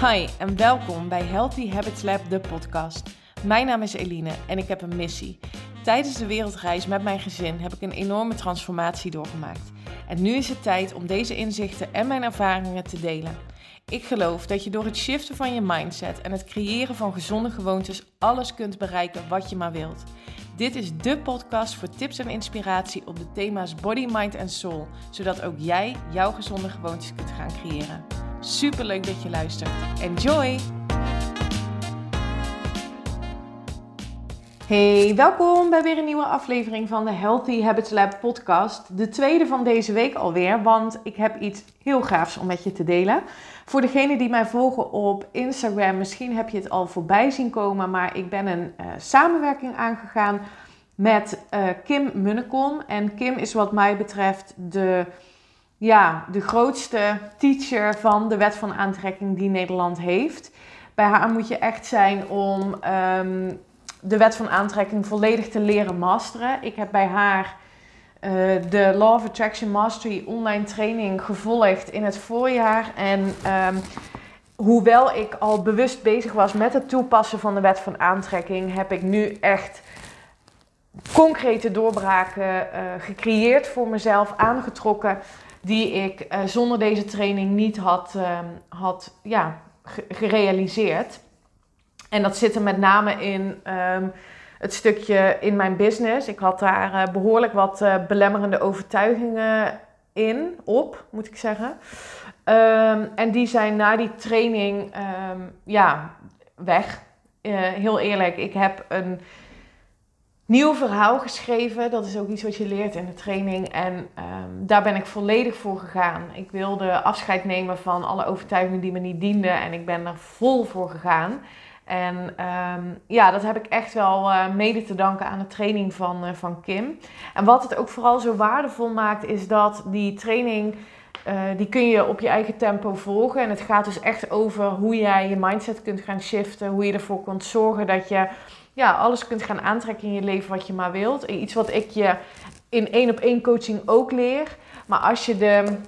Hi en welkom bij Healthy Habits Lab, de podcast. Mijn naam is Eline en ik heb een missie. Tijdens de wereldreis met mijn gezin heb ik een enorme transformatie doorgemaakt. En nu is het tijd om deze inzichten en mijn ervaringen te delen. Ik geloof dat je door het shiften van je mindset en het creëren van gezonde gewoontes alles kunt bereiken wat je maar wilt. Dit is de podcast voor tips en inspiratie op de thema's body, mind en soul, zodat ook jij jouw gezonde gewoontes kunt gaan creëren. Super leuk dat je luistert. Enjoy! Hey, welkom bij weer een nieuwe aflevering van de Healthy Habits Lab podcast. De tweede van deze week alweer, want ik heb iets heel gaafs om met je te delen. Voor degenen die mij volgen op Instagram, misschien heb je het al voorbij zien komen, maar ik ben een uh, samenwerking aangegaan met uh, Kim Munnekom. En Kim is wat mij betreft de ja, de grootste teacher van de wet van aantrekking die Nederland heeft. Bij haar moet je echt zijn om ehm, de wet van aantrekking volledig te leren masteren. Ik heb bij haar uh, de Law of Attraction Mastery online training gevolgd in het voorjaar. En um, hoewel ik al bewust bezig was met het toepassen van de wet van aantrekking, heb ik nu echt concrete doorbraken uh, gecreëerd voor mezelf, aangetrokken die ik uh, zonder deze training niet had, uh, had ja, gerealiseerd. En dat zit er met name in um, het stukje in mijn business. Ik had daar uh, behoorlijk wat belemmerende overtuigingen in, op moet ik zeggen. Um, en die zijn na die training ja, weg. heel eerlijk, ik heb een nieuw verhaal geschreven. Dat is ook iets wat je leert in de training. En um, daar ben ik volledig voor gegaan. Ik wilde afscheid nemen van alle overtuigingen die me niet dienden. En ik ben er vol voor gegaan. En um, ja, dat heb ik echt wel uh, mede te danken aan de training van, uh, van Kim. En wat het ook vooral zo waardevol maakt, is dat die training. Uh, die kun je op je eigen tempo volgen. En het gaat dus echt over hoe jij je mindset kunt gaan shiften. Hoe je ervoor kunt zorgen dat je ja, alles kunt gaan aantrekken in je leven wat je maar wilt. Iets wat ik je in één op één coaching ook leer. Maar als je de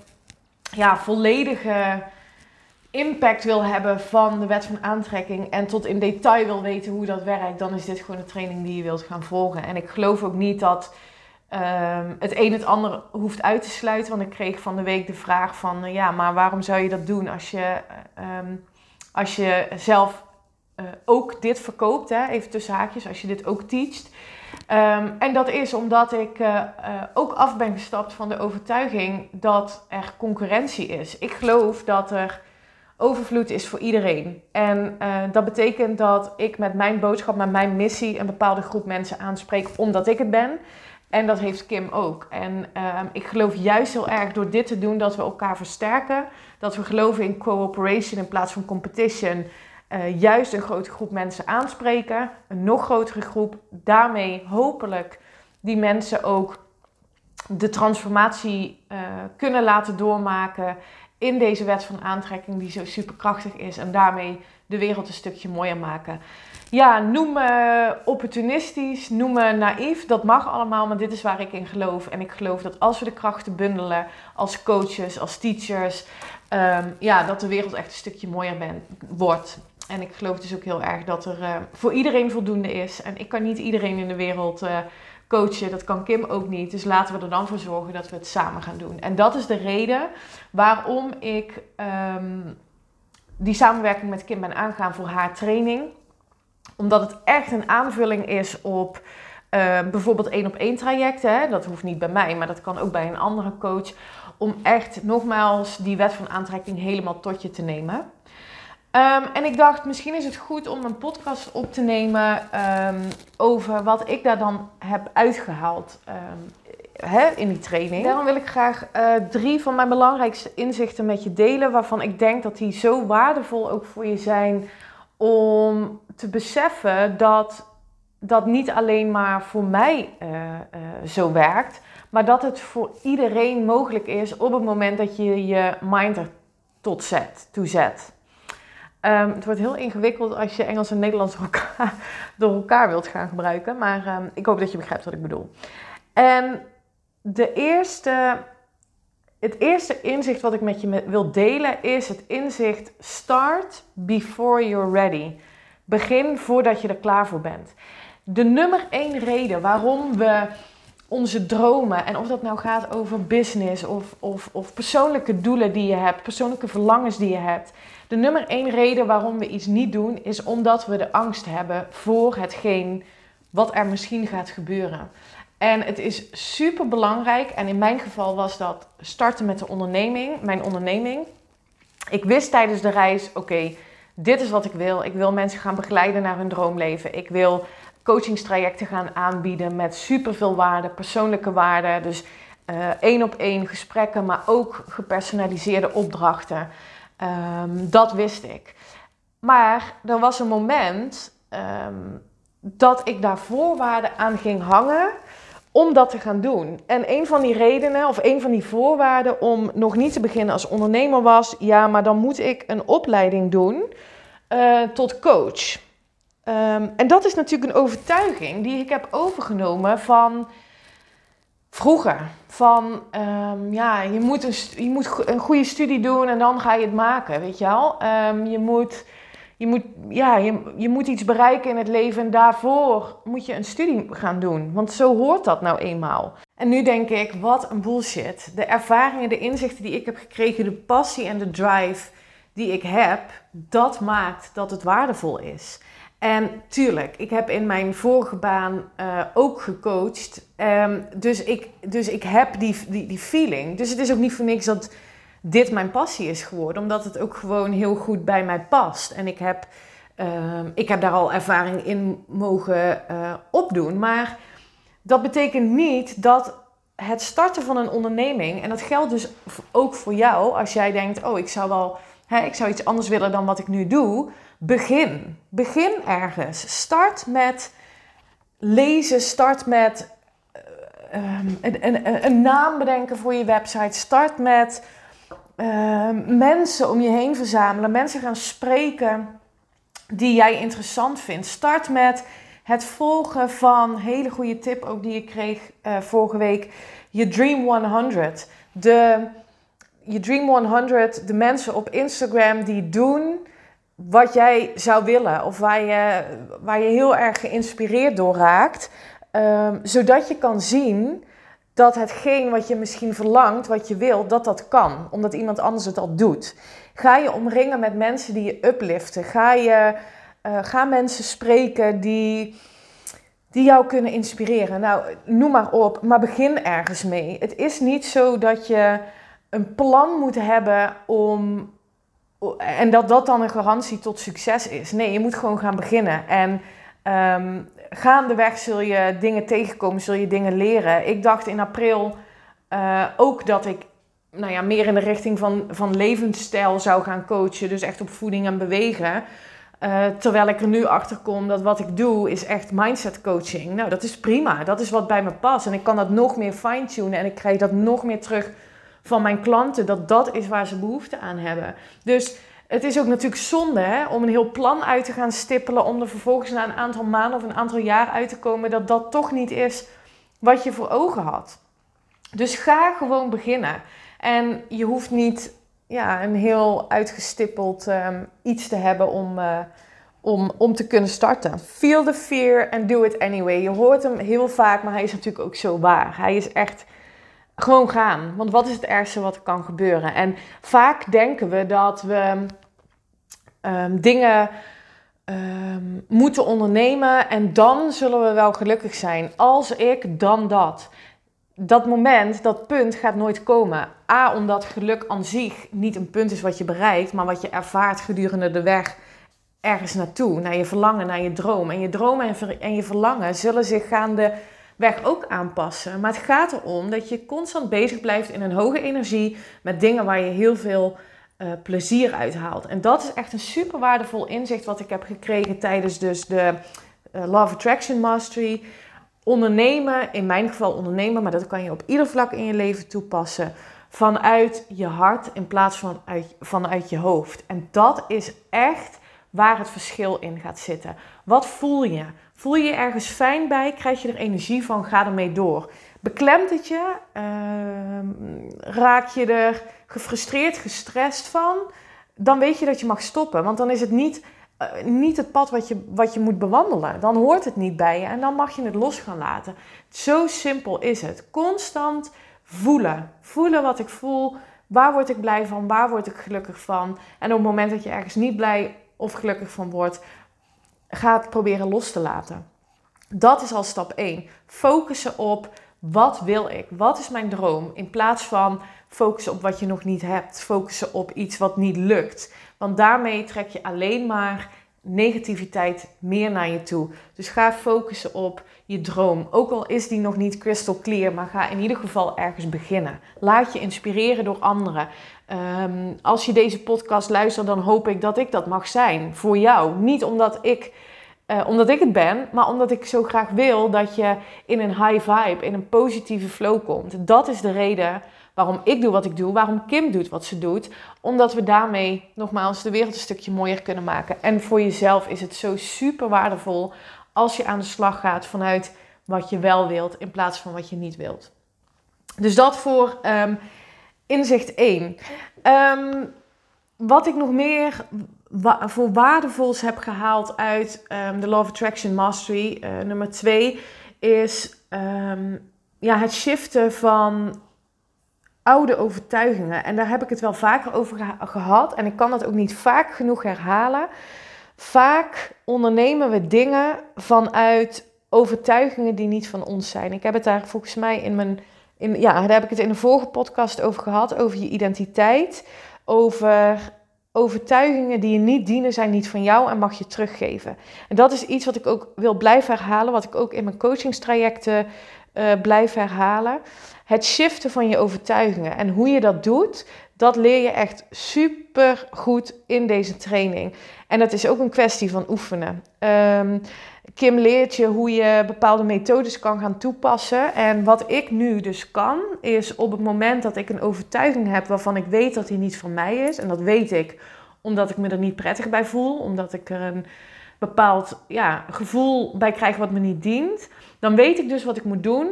ja, volledige impact wil hebben van de wet van aantrekking en tot in detail wil weten hoe dat werkt, dan is dit gewoon een training die je wilt gaan volgen. En ik geloof ook niet dat um, het een het ander hoeft uit te sluiten. Want ik kreeg van de week de vraag van, ja, maar waarom zou je dat doen als je, um, als je zelf uh, ook dit verkoopt, hè, even tussen haakjes, als je dit ook teacht. Um, en dat is omdat ik uh, uh, ook af ben gestapt van de overtuiging dat er concurrentie is. Ik geloof dat er overvloed is voor iedereen. En dat betekent dat ik met mijn boodschap, met mijn missie, een bepaalde groep mensen aanspreek omdat ik het ben. En dat heeft Kim ook. En ehm, ik geloof juist heel erg door dit te doen dat we elkaar versterken. Dat we geloven in cooperation in plaats van competition uh, juist een grote groep mensen aanspreken, een nog grotere groep, daarmee hopelijk die mensen ook de transformatie uh, kunnen laten doormaken in deze wet van aantrekking die zo superkrachtig is en daarmee de wereld een stukje mooier maken. Ja, noem me opportunistisch, noem me naïef, dat mag allemaal, maar dit is waar ik in geloof. En ik geloof dat als we de krachten bundelen als coaches, als teachers, um, ja, dat de wereld echt een stukje mooier wordt. En ik geloof dus ook heel erg dat er uh, voor iedereen voldoende is. En ik kan niet iedereen in de wereld uh, coachen. Dat kan Kim ook niet. Dus laten we er dan voor zorgen dat we het samen gaan doen. En dat is de reden waarom ik um, die samenwerking met Kim ben aangegaan voor haar training. Omdat het echt een aanvulling is op uh, bijvoorbeeld één op één trajecten. Dat hoeft niet bij mij, maar dat kan ook bij een andere coach. Om echt nogmaals die wet van aantrekking helemaal tot je te nemen. Um, en ik dacht, misschien is het goed om een podcast op te nemen um, over wat ik daar dan heb uitgehaald um, hè, in die training. Daarom wil ik graag uh, drie van mijn belangrijkste inzichten met je delen, waarvan ik denk dat die zo waardevol ook voor je zijn om te beseffen dat dat niet alleen maar voor mij uh, uh, zo werkt, maar dat het voor iedereen mogelijk is op het moment dat je je mind er tot zet, toe zet. Um, het wordt heel ingewikkeld als je Engels en Nederlands door elkaar, door elkaar wilt gaan gebruiken. Maar um, ik hoop dat je begrijpt wat ik bedoel. En de eerste het eerste inzicht wat ik met je wil delen is het inzicht start before you're ready. Begin voordat je er klaar voor bent. De nummer één reden waarom we onze dromen, en of dat nou gaat over business of, of, of persoonlijke doelen die je hebt, persoonlijke verlangens die je hebt. De nummer één reden waarom we iets niet doen, is omdat we de angst hebben voor hetgeen wat er misschien gaat gebeuren. En het is super belangrijk, en in mijn geval was dat starten met de onderneming, mijn onderneming. Ik wist tijdens de reis, oké, dit is wat ik wil. Ik wil mensen gaan begeleiden naar hun droomleven. Ik wil coachingstrajecten gaan aanbieden met superveel waarde, persoonlijke waarde. Dus uh, één op één gesprekken, maar ook gepersonaliseerde opdrachten. Ehm, dat wist ik. Maar er was een moment ehm, dat ik daar voorwaarden aan ging hangen om dat te gaan doen. En een van die redenen, of een van die voorwaarden om nog niet te beginnen als ondernemer was: ja, maar dan moet ik een opleiding doen uh, tot coach. Ehm, en dat is natuurlijk een overtuiging die ik heb overgenomen van vroeger. Van um, ja, je moet, een, je moet een goede studie doen en dan ga je het maken, weet je wel. Um, je moet, je moet, ja, je, je moet iets bereiken in het leven en daarvoor moet je een studie gaan doen. Want zo hoort dat nou eenmaal. En nu denk ik, wat een bullshit. De ervaringen, de inzichten die ik heb gekregen, de passie en de drive die ik heb, dat maakt dat het waardevol is. En tuurlijk, ik heb in mijn vorige baan uh, ook gecoacht. Um, dus, ik, dus ik heb die, die, die feeling. Dus het is ook niet voor niks dat dit mijn passie is geworden. Omdat het ook gewoon heel goed bij mij past. En ik heb, um, ik heb daar al ervaring in mogen uh, opdoen. Maar dat betekent niet dat het starten van een onderneming... en dat geldt dus ook voor jou als jij denkt... oh, ik zou wel hè, ik zou iets anders willen dan wat ik nu doe begin. Begin ergens. Start met lezen, start met uh, een, een, naam bedenken voor je website. Start met uh, mensen om je heen verzamelen, mensen gaan spreken die jij interessant vindt. Start met het volgen van, hele goede tip ook die ik kreeg uh, vorige week, je Dream 100. De, je Dream 100, de mensen op Instagram die doen wat jij zou willen of waar je, waar je heel erg geïnspireerd door raakt. Um, zodat je kan zien dat hetgeen wat je misschien verlangt, wat je wil, dat dat kan. Omdat iemand anders het al doet. Ga je omringen met mensen die je upliften. Ga, je, uh, ga mensen spreken die, die jou kunnen inspireren. Nou, noem maar op, maar begin ergens mee. Het is niet zo dat je een plan moet hebben om en dat dat dan een garantie tot succes is. Nee, je moet gewoon gaan beginnen. En um, gaandeweg zul je dingen tegenkomen, zul je dingen leren. Ik dacht in april uh, ook dat ik nou ja, meer in de richting van, van levensstijl zou gaan coachen. Dus echt op voeding en bewegen. Uh, terwijl ik er nu achter kom dat wat ik doe is echt mindset coaching. Nou, dat is prima. Dat is wat bij me past. En ik kan dat nog meer fine-tunen en ik krijg dat nog meer terug van mijn klanten dat dat is waar ze behoefte aan hebben. Dus het is ook natuurlijk zonde hè, om een heel plan uit te gaan stippelen, om er vervolgens na een aantal maanden of een aantal jaar uit te komen dat dat toch niet is wat je voor ogen had. Dus ga gewoon beginnen. En je hoeft niet ja, een heel uitgestippeld um, iets te hebben om, uh, om, om te kunnen starten. Feel the fear and do it anyway. Je hoort hem heel vaak, maar hij is natuurlijk ook zo waar. Hij is echt gewoon gaan. Want wat is het ergste wat er kan gebeuren? En vaak denken we dat we um, dingen um, moeten ondernemen en dan zullen we wel gelukkig zijn. Als ik, dan dat. Dat moment, dat punt gaat nooit komen. A, omdat geluk aan zich niet een punt is wat je bereikt, maar wat je ervaart gedurende de weg ergens naartoe. Naar je verlangen, naar je droom. En je dromen en je verlangen zullen zich gaande weg ook aanpassen. Maar het gaat erom dat je constant bezig blijft in een hoge energie met dingen waar je heel veel uh, plezier uithaalt. En dat is echt een super waardevol inzicht wat ik heb gekregen tijdens dus de uh, Love Attraction Mastery. Ondernemen, in mijn geval ondernemen, maar dat kan je op ieder vlak in je leven toepassen. Vanuit je hart in plaats van uit, vanuit je hoofd. En dat is echt waar het verschil in gaat zitten. Wat voel je? Voel je ergens fijn bij? Krijg je er energie van? Ga ermee door. beklemt het je? Ehm, raak je er gefrustreerd, gestrest van? Dan weet je dat je mag stoppen. Want dan is het niet, eh, niet het pad wat je, wat je moet bewandelen. Dan hoort het niet bij je en dan mag je het los gaan laten. Zo simpel is het. Constant voelen. Voelen wat ik voel. Waar word ik blij van? Waar word ik gelukkig van? En op het moment dat je ergens niet blij of gelukkig van wordt, ga het proberen los te laten. Dat is al stap 1. Focussen op wat wil ik? Wat is mijn droom? In plaats van focussen op wat je nog niet hebt. Focussen op iets wat niet lukt. Want daarmee trek je alleen maar negativiteit meer naar je toe. Dus ga focussen op je droom. Ook al is die nog niet crystal clear, maar ga in ieder geval ergens beginnen. Laat je inspireren door anderen. Ehm, als je deze podcast luistert, dan hoop ik dat ik dat mag zijn voor jou. Niet omdat ik uh, omdat ik het ben, maar omdat ik zo graag wil dat je in een high vibe, in een positieve flow komt. Dat is de reden waarom ik doe wat ik doe, waarom Kim doet wat ze doet. Omdat we daarmee nogmaals de wereld een stukje mooier kunnen maken. En voor jezelf is het zo super waardevol als je aan de slag gaat vanuit wat je wel wilt in plaats van wat je niet wilt. Dus dat voor um, inzicht 1. Um, wat ik nog meer voor waardevols heb gehaald uit um, de Law of Attraction Mastery, uh, nummer 2, is ja, het shiften van oude overtuigingen. En daar heb ik het wel vaker over gehad en ik kan dat ook niet vaak genoeg herhalen. Vaak ondernemen we dingen vanuit overtuigingen die niet van ons zijn. Ik heb het daar volgens mij in mijn. In, ja, daar heb ik het in de vorige podcast over gehad, over je identiteit. Over overtuigingen die je niet dienen, zijn niet van jou en mag je teruggeven. En dat is iets wat ik ook wil blijven herhalen, wat ik ook in mijn coachingstrajecten uh, blijf herhalen. Het shiften van je overtuigingen en hoe je dat doet, dat leer je echt super goed in deze training. En dat is ook een kwestie van oefenen. Um, Kim leert je hoe je bepaalde methodes kan gaan toepassen. En wat ik nu dus kan, is op het moment dat ik een overtuiging heb waarvan ik weet dat die niet van mij is. En dat weet ik omdat ik me er niet prettig bij voel, omdat ik er een bepaald ja, gevoel bij krijg wat me niet dient. Dan weet ik dus wat ik moet doen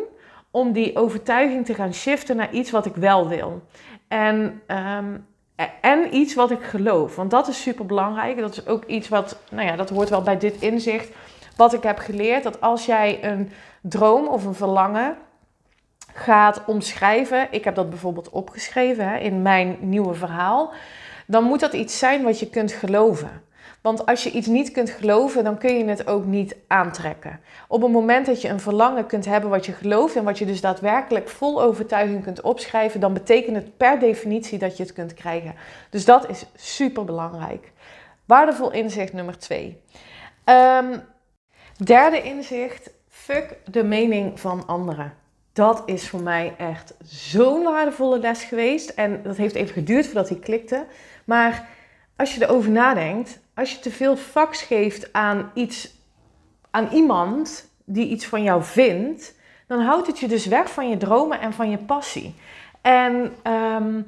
om die overtuiging te gaan shiften naar iets wat ik wel wil. En, ehm, en iets wat ik geloof. Want dat is super belangrijk. Dat is ook iets wat, nou ja, dat hoort wel bij dit inzicht wat ik heb geleerd, dat als jij een droom of een verlangen gaat omschrijven, ik heb dat bijvoorbeeld opgeschreven hè, in mijn nieuwe verhaal, dan moet dat iets zijn wat je kunt geloven. Want als je iets niet kunt geloven, dan kun je het ook niet aantrekken. Op het moment dat je een verlangen kunt hebben wat je gelooft en wat je dus daadwerkelijk vol overtuiging kunt opschrijven, dan betekent het per definitie dat je het kunt krijgen. Dus dat is super belangrijk. Waardevol inzicht nummer twee. Um, Derde inzicht, fuck de mening van anderen. Dat is voor mij echt zo'n waardevolle les geweest. En dat heeft even geduurd voordat hij klikte. Maar als je erover nadenkt, als je te veel fax geeft aan iets, aan iemand die iets van jou vindt, dan houdt het je dus weg van je dromen en van je passie. En um,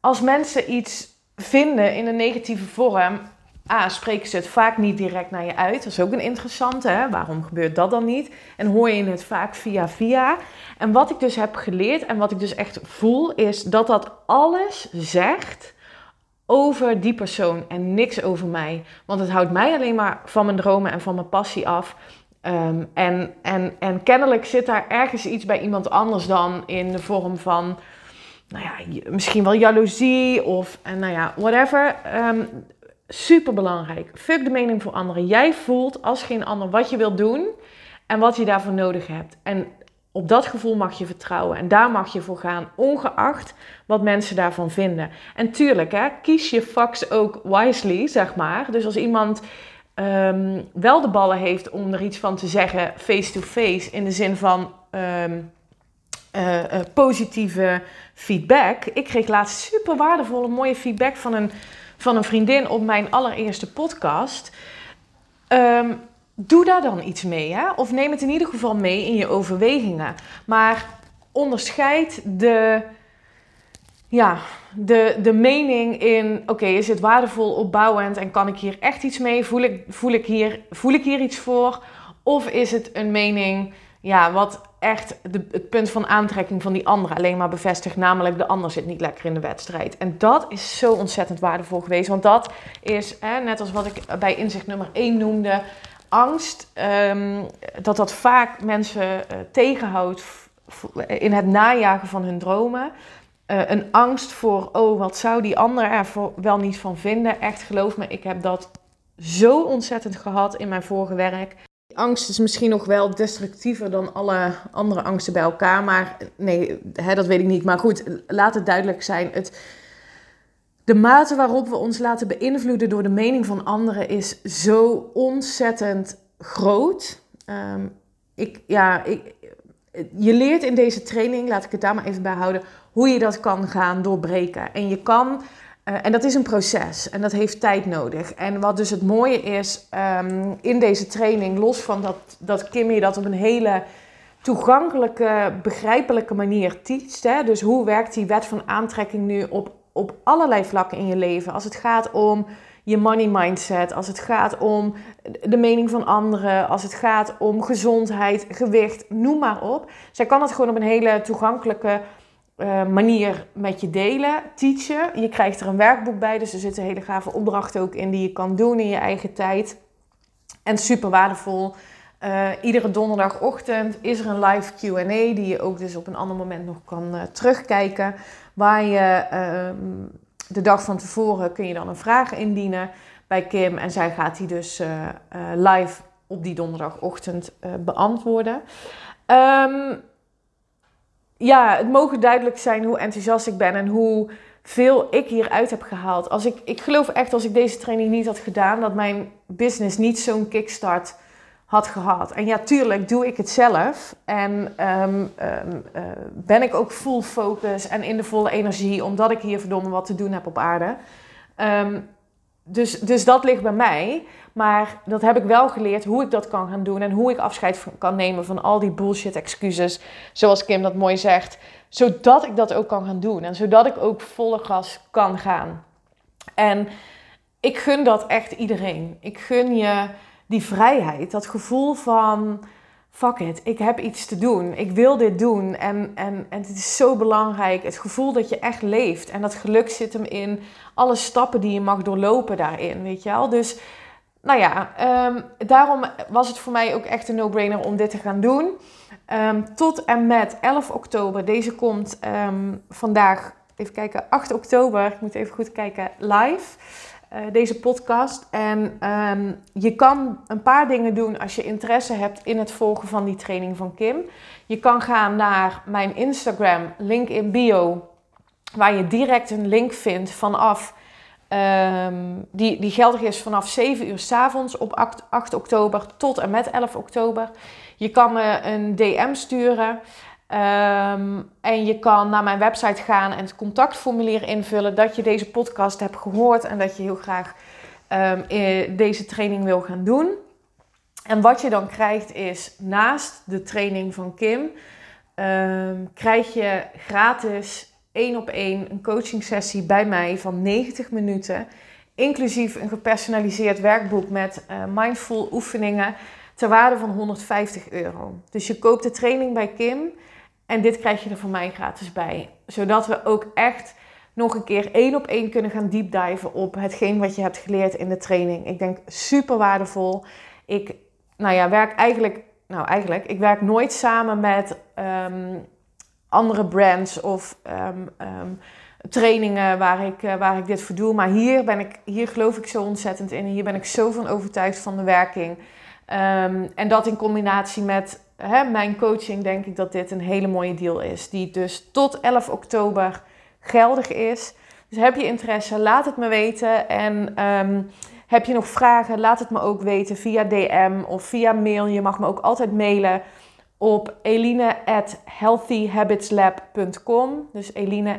als mensen iets vinden in een negatieve vorm, A, spreken ze het vaak niet direct naar je uit. Dat is ook een interessante. Hè? Waarom gebeurt dat dan niet? En hoor je het vaak via via. En wat ik dus heb geleerd en wat ik dus echt voel, is dat dat alles zegt over die persoon en niks over mij. Want het houdt mij alleen maar van mijn dromen en van mijn passie af. Um, en, en, en kennelijk zit daar ergens iets bij iemand anders dan in de vorm van, nou ja, misschien wel jaloezie of, en nou ja, whatever. Um, Super belangrijk. Fuck de mening voor anderen. Jij voelt als geen ander wat je wilt doen en wat je daarvoor nodig hebt. En op dat gevoel mag je vertrouwen en daar mag je voor gaan, ongeacht wat mensen daarvan vinden. En tuurlijk, hè, kies je fax ook wisely, zeg maar. Dus als iemand um, wel de ballen heeft om er iets van te zeggen, face-to-face, in de zin van um, uh, uh, positieve feedback. Ik kreeg laatst super waardevolle, mooie feedback van een van een vriendin op mijn allereerste podcast. Ehm, doe daar dan iets mee. Hè? Of neem het in ieder geval mee in je overwegingen. Maar onderscheid de, ja, de, de mening in: oké, is het waardevol, opbouwend en kan ik hier echt iets mee? Voel ik, voel, ik hier, voel ik hier iets voor? Of is het een mening ja, wat echt de, het punt van aantrekking van die andere alleen maar bevestigt. Namelijk, de ander zit niet lekker in de wedstrijd. En dat is zo ontzettend waardevol geweest. Want dat is, hè, net als wat ik bij inzicht nummer 1 noemde, angst. ehm, dat dat vaak mensen eh, tegenhoudt in het najagen van hun dromen. Eh, een angst voor, oh, wat zou die ander er wel niet van vinden. Echt, geloof me, ik heb dat zo ontzettend gehad in mijn vorige werk. Angst is misschien nog wel destructiever dan alle andere angsten bij elkaar. Maar nee, hè, dat weet ik niet. Maar goed, laat het duidelijk zijn. Het, de mate waarop we ons laten beïnvloeden door de mening van anderen is zo ontzettend groot. Ehm, ik, ja, ik, je leert in deze training, laat ik het daar maar even bij houden, hoe je dat kan gaan doorbreken. En je kan, uh, en dat is een proces en dat heeft tijd nodig. En wat dus het mooie is um, in deze training, los van dat, dat Kim je dat op een hele toegankelijke, begrijpelijke manier teacht. Hè? Dus hoe werkt die wet van aantrekking nu op, op allerlei vlakken in je leven? Als het gaat om je money mindset, als het gaat om de mening van anderen, als het gaat om gezondheid, gewicht, noem maar op. Zij kan het gewoon op een hele toegankelijke uh, manier met je delen, teachen. Je krijgt er een werkboek bij, dus er zitten hele gave opdrachten ook in die je kan doen in je eigen tijd. En super waardevol. Uh, iedere donderdagochtend is er een live QA die je ook dus op een ander moment nog kan uh, terugkijken. Waar je uh, de dag van tevoren kun je dan een vraag indienen bij Kim. En zij gaat die dus live op die donderdagochtend beantwoorden. Um, ja, het mogen duidelijk zijn hoe enthousiast ik ben en hoe veel ik hieruit heb gehaald. Als ik, ik geloof echt, als ik deze training niet had gedaan, dat mijn business niet zo'n kickstart had gehad. En ja, tuurlijk doe ik het zelf. En um, um, uh, ben ik ook full focus en in de volle energie, omdat ik hier verdomme wat te doen heb op aarde. Um, dus, dus dat ligt bij mij. Maar dat heb ik wel geleerd hoe ik dat kan gaan doen en hoe ik afscheid kan nemen van al die bullshit excuses, zoals Kim dat mooi zegt, zodat ik dat ook kan gaan doen en zodat ik ook volle gas kan gaan. En ik gun dat echt iedereen. Ik gun je die vrijheid, dat gevoel van fuck it, ik heb iets te doen. Ik wil dit doen. En, en, en het is zo belangrijk. Het gevoel dat je echt leeft. En dat geluk zit hem in alle stappen die je mag doorlopen daarin. Weet je wel? Dus nou ja, um, daarom was het voor mij ook echt een no-brainer om dit te gaan doen. Um, tot en met 11 oktober. Deze komt um, vandaag, even kijken, 8 oktober. Ik moet even goed kijken, live. Uh, deze podcast. En je kan een paar dingen doen als je interesse hebt in het volgen van die training van Kim. Je kan gaan naar mijn Instagram, link in bio, waar je direct een link vindt vanaf Um, die, die geldig is vanaf 7 uur s avonds op 8, 8, oktober tot en met 11 oktober. Je kan me een DM sturen. Um, en je kan naar mijn website gaan en het contactformulier invullen dat je deze podcast hebt gehoord en dat je heel graag um, deze training wil gaan doen. En wat je dan krijgt is naast de training van Kim, krijg je gratis één op één een coaching sessie bij mij van 90 minuten. Inclusief een gepersonaliseerd werkboek met uh, mindful oefeningen ter waarde van 150 euro. Dus je koopt de training bij Kim en dit krijg je er van mij gratis bij. Zodat we ook echt nog een keer één op één kunnen gaan deepdiven op hetgeen wat je hebt geleerd in de training. Ik denk super waardevol. Ik nou ja, werk eigenlijk, nou eigenlijk, ik werk nooit samen met um, andere brands of um, um, trainingen waar ik, uh, waar ik dit voor doe. Maar hier, ben ik, hier geloof ik zo ontzettend in. Hier ben ik zo van overtuigd van de werking. En dat in combinatie met hè, mijn coaching denk ik dat dit een hele mooie deal is. Die dus tot 11 oktober geldig is. Dus heb je interesse, laat het me weten. En heb je nog vragen, laat het me ook weten via DM of via mail. Je mag me ook altijd mailen op eline. Dus eline.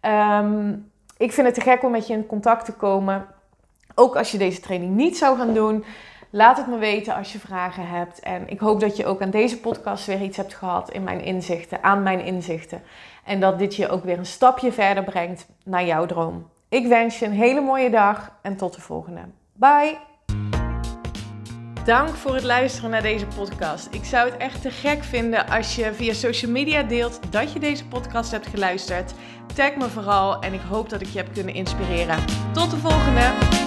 Um, ik vind het te gek om met je in contact te komen. Ook als je deze training niet zou gaan doen. Laat het me weten als je vragen hebt. En ik hoop dat je ook aan deze podcast weer iets hebt gehad in mijn inzichten, aan mijn inzichten. En dat dit je ook weer een stapje verder brengt naar jouw droom. Ik wens je een hele mooie dag en tot de volgende. Bye! dank voor het luisteren naar deze podcast. Ik zou het echt te gek vinden als je via social media deelt dat je deze podcast hebt geluisterd. Tag me vooral en ik hoop dat ik je heb kunnen inspireren. Tot de volgende!